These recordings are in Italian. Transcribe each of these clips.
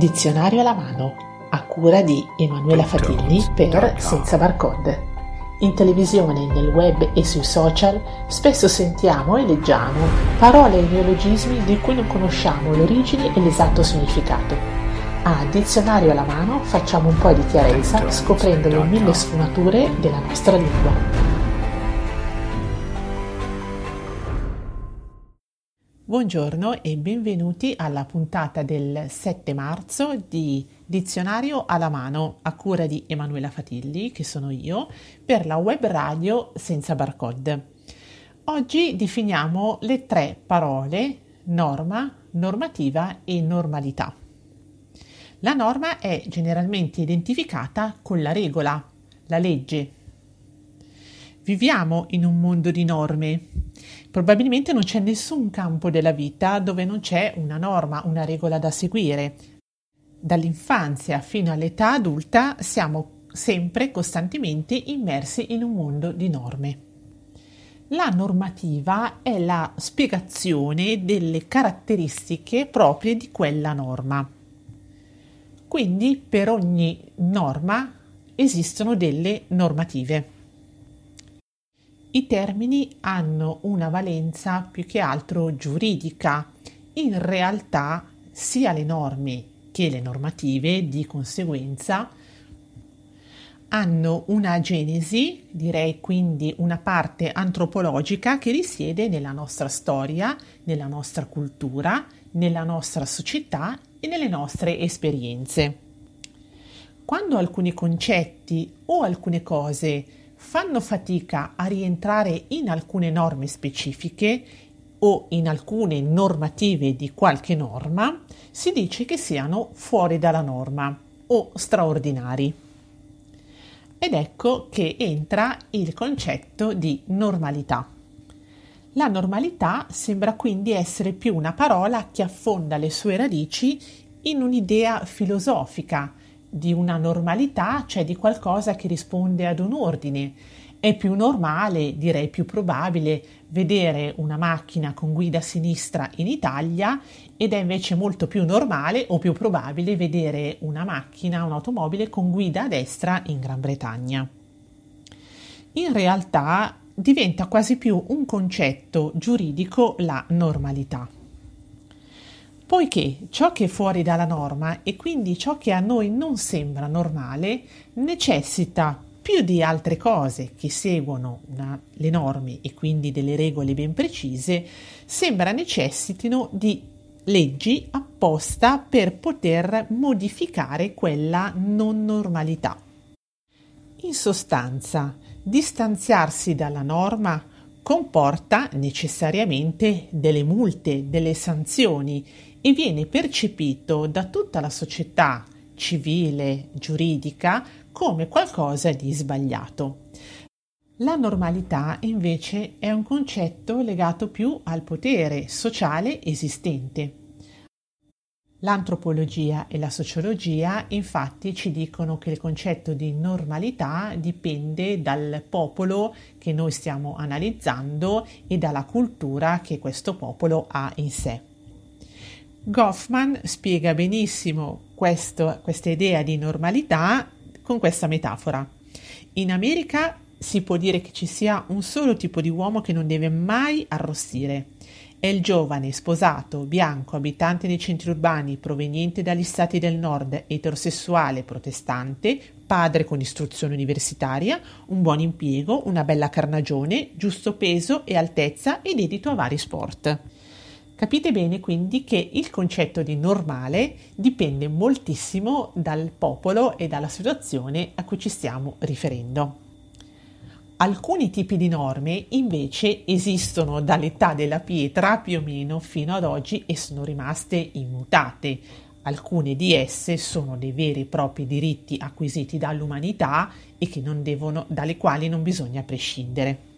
Dizionario alla mano, a cura di Emanuela Fatilli per Senza Barcode. In televisione, nel web e sui social spesso sentiamo e leggiamo parole e neologismi di cui non conosciamo l'origine e l'esatto significato. A Dizionario alla mano facciamo un po' di chiarezza scoprendo le mille sfumature della nostra lingua. Buongiorno e benvenuti alla puntata del 7 marzo di Dizionario alla mano a cura di Emanuela Fatilli, che sono io, per la web radio senza barcode. Oggi definiamo le tre parole norma, normativa e normalità. La norma è generalmente identificata con la regola, la legge. Viviamo in un mondo di norme Probabilmente non c'è nessun campo della vita dove non c'è una norma, una regola da seguire. Dall'infanzia fino all'età adulta siamo sempre costantemente immersi in un mondo di norme. La normativa è la spiegazione delle caratteristiche proprie di quella norma. Quindi per ogni norma esistono delle normative. I termini hanno una valenza più che altro giuridica. In realtà sia le norme che le normative di conseguenza hanno una genesi, direi quindi una parte antropologica che risiede nella nostra storia, nella nostra cultura, nella nostra società e nelle nostre esperienze. Quando alcuni concetti o alcune cose fanno fatica a rientrare in alcune norme specifiche o in alcune normative di qualche norma, si dice che siano fuori dalla norma o straordinari. Ed ecco che entra il concetto di normalità. La normalità sembra quindi essere più una parola che affonda le sue radici in un'idea filosofica, di una normalità, cioè di qualcosa che risponde ad un ordine. È più normale, direi più probabile, vedere una macchina con guida sinistra in Italia ed è invece molto più normale o più probabile vedere una macchina, un'automobile con guida a destra in Gran Bretagna. In realtà diventa quasi più un concetto giuridico la normalità poiché ciò che è fuori dalla norma e quindi ciò che a noi non sembra normale necessita più di altre cose che seguono una, le norme e quindi delle regole ben precise, sembra necessitino di leggi apposta per poter modificare quella non normalità. In sostanza, distanziarsi dalla norma comporta necessariamente delle multe, delle sanzioni e viene percepito da tutta la società civile, giuridica, come qualcosa di sbagliato. La normalità invece è un concetto legato più al potere sociale esistente. L'antropologia e la sociologia infatti ci dicono che il concetto di normalità dipende dal popolo che noi stiamo analizzando e dalla cultura che questo popolo ha in sé. Goffman spiega benissimo questo, questa idea di normalità con questa metafora. In America si può dire che ci sia un solo tipo di uomo che non deve mai arrossire. È il giovane, sposato, bianco, abitante nei centri urbani, proveniente dagli stati del nord, eterosessuale, protestante, padre con istruzione universitaria, un buon impiego, una bella carnagione, giusto peso e altezza e dedito a vari sport. Capite bene quindi che il concetto di normale dipende moltissimo dal popolo e dalla situazione a cui ci stiamo riferendo. Alcuni tipi di norme invece esistono dall'età della pietra più o meno fino ad oggi e sono rimaste immutate. Alcune di esse sono dei veri e propri diritti acquisiti dall'umanità e devono, dalle quali non bisogna prescindere.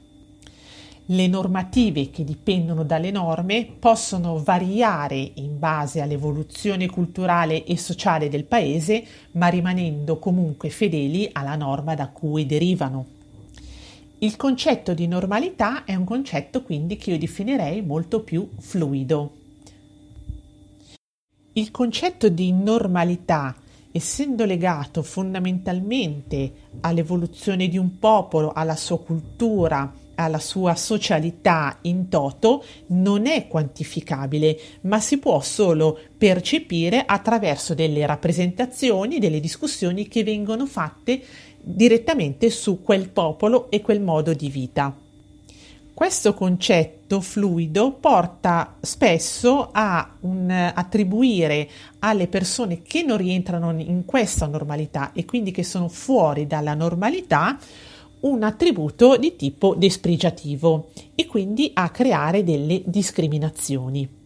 Le normative che dipendono dalle norme possono variare in base all'evoluzione culturale e sociale del paese, ma rimanendo comunque fedeli alla norma da cui derivano. Il concetto di normalità è un concetto quindi che io definirei molto più fluido. Il concetto di normalità, essendo legato fondamentalmente all'evoluzione di un popolo, alla sua cultura, alla sua socialità in toto, non è quantificabile, ma si può solo percepire attraverso delle rappresentazioni, delle discussioni che vengono fatte direttamente su quel popolo e quel modo di vita. Questo concetto fluido porta spesso a un, attribuire alle persone che non rientrano in questa normalità e quindi che sono fuori dalla normalità un attributo di tipo despregiativo e quindi a creare delle discriminazioni.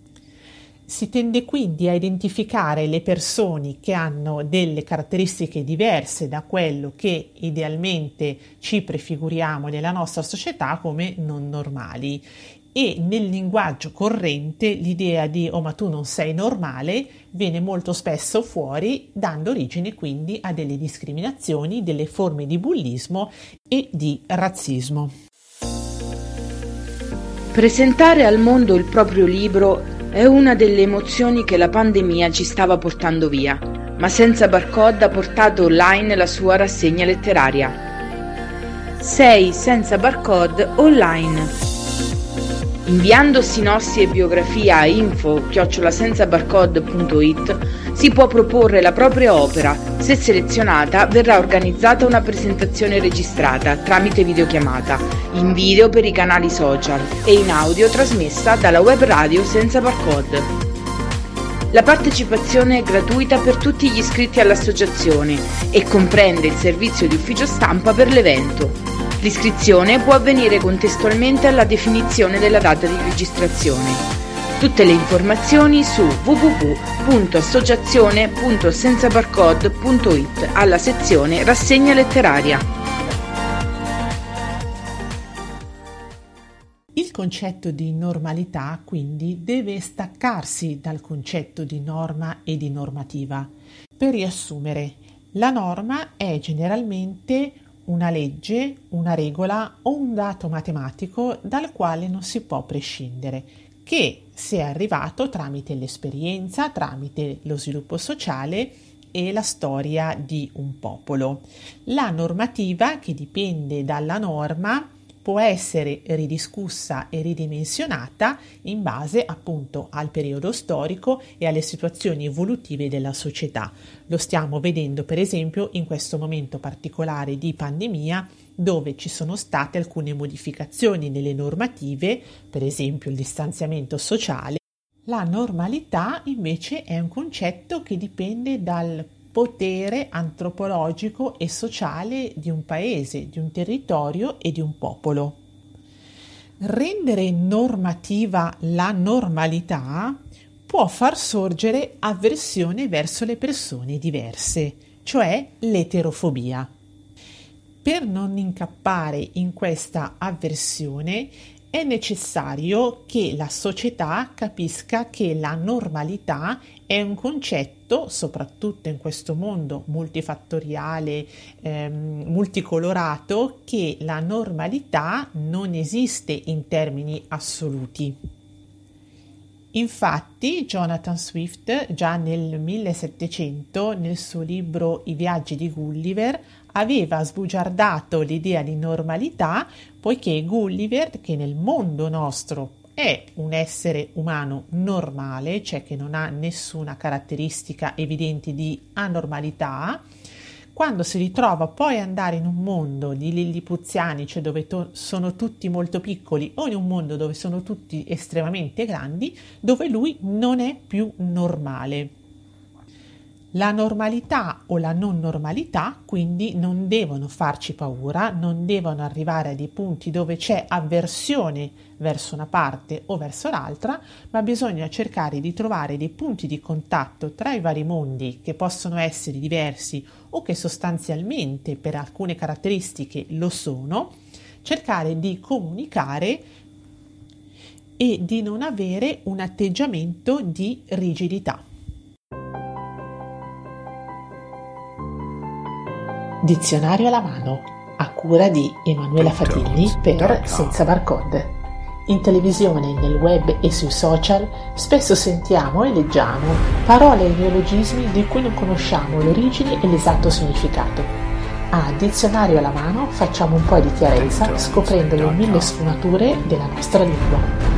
Si tende quindi a identificare le persone che hanno delle caratteristiche diverse da quello che idealmente ci prefiguriamo nella nostra società come non normali e nel linguaggio corrente l'idea di oh ma tu non sei normale viene molto spesso fuori dando origine quindi a delle discriminazioni, delle forme di bullismo e di razzismo. Presentare al mondo il proprio libro è una delle emozioni che la pandemia ci stava portando via, ma senza barcode ha portato online la sua rassegna letteraria. 6 senza barcode online. Inviando sinossi e biografia a info-senzabarcode.it si può proporre la propria opera. Se selezionata verrà organizzata una presentazione registrata tramite videochiamata, in video per i canali social e in audio trasmessa dalla web radio Senza Barcode. La partecipazione è gratuita per tutti gli iscritti all'associazione e comprende il servizio di ufficio stampa per l'evento. L'iscrizione può avvenire contestualmente alla definizione della data di registrazione. Tutte le informazioni su www.associazione.senzabarcode.it alla sezione Rassegna letteraria. Il concetto di normalità quindi deve staccarsi dal concetto di norma e di normativa. Per riassumere, la norma è generalmente una legge, una regola o un dato matematico dal quale non si può prescindere, che si è arrivato tramite l'esperienza, tramite lo sviluppo sociale e la storia di un popolo. La normativa, che dipende dalla norma, può essere ridiscussa e ridimensionata in base appunto al periodo storico e alle situazioni evolutive della società. Lo stiamo vedendo per esempio in questo momento particolare di pandemia dove ci sono state alcune modificazioni nelle normative, per esempio il distanziamento sociale. La normalità invece è un concetto che dipende dal potere antropologico e sociale di un paese, di un territorio e di un popolo. Rendere normativa la normalità può far sorgere avversione verso le persone diverse, cioè l'eterofobia. Per non incappare in questa avversione è necessario che la società capisca che la normalità è un concetto, soprattutto in questo mondo multifattoriale, ehm, multicolorato, che la normalità non esiste in termini assoluti. Infatti, Jonathan Swift, già nel 1700, nel suo libro I viaggi di Gulliver, aveva sbugiardato l'idea di normalità, poiché Gulliver, che nel mondo nostro è un essere umano normale, cioè che non ha nessuna caratteristica evidente di anormalità, quando si ritrova poi ad andare in un mondo di lillipuziani, cioè dove to- sono tutti molto piccoli, o in un mondo dove sono tutti estremamente grandi, dove lui non è più normale. La normalità o la non normalità quindi non devono farci paura, non devono arrivare a dei punti dove c'è avversione verso una parte o verso l'altra, ma bisogna cercare di trovare dei punti di contatto tra i vari mondi che possono essere diversi o che sostanzialmente per alcune caratteristiche lo sono, cercare di comunicare e di non avere un atteggiamento di rigidità. Dizionario alla mano, a cura di Emanuela Fatini per Senza Barcode. In televisione, nel web e sui social spesso sentiamo e leggiamo parole e neologismi di cui non conosciamo l'origine e l'esatto significato. A dizionario alla mano facciamo un po' di chiarezza scoprendo le mille sfumature della nostra lingua.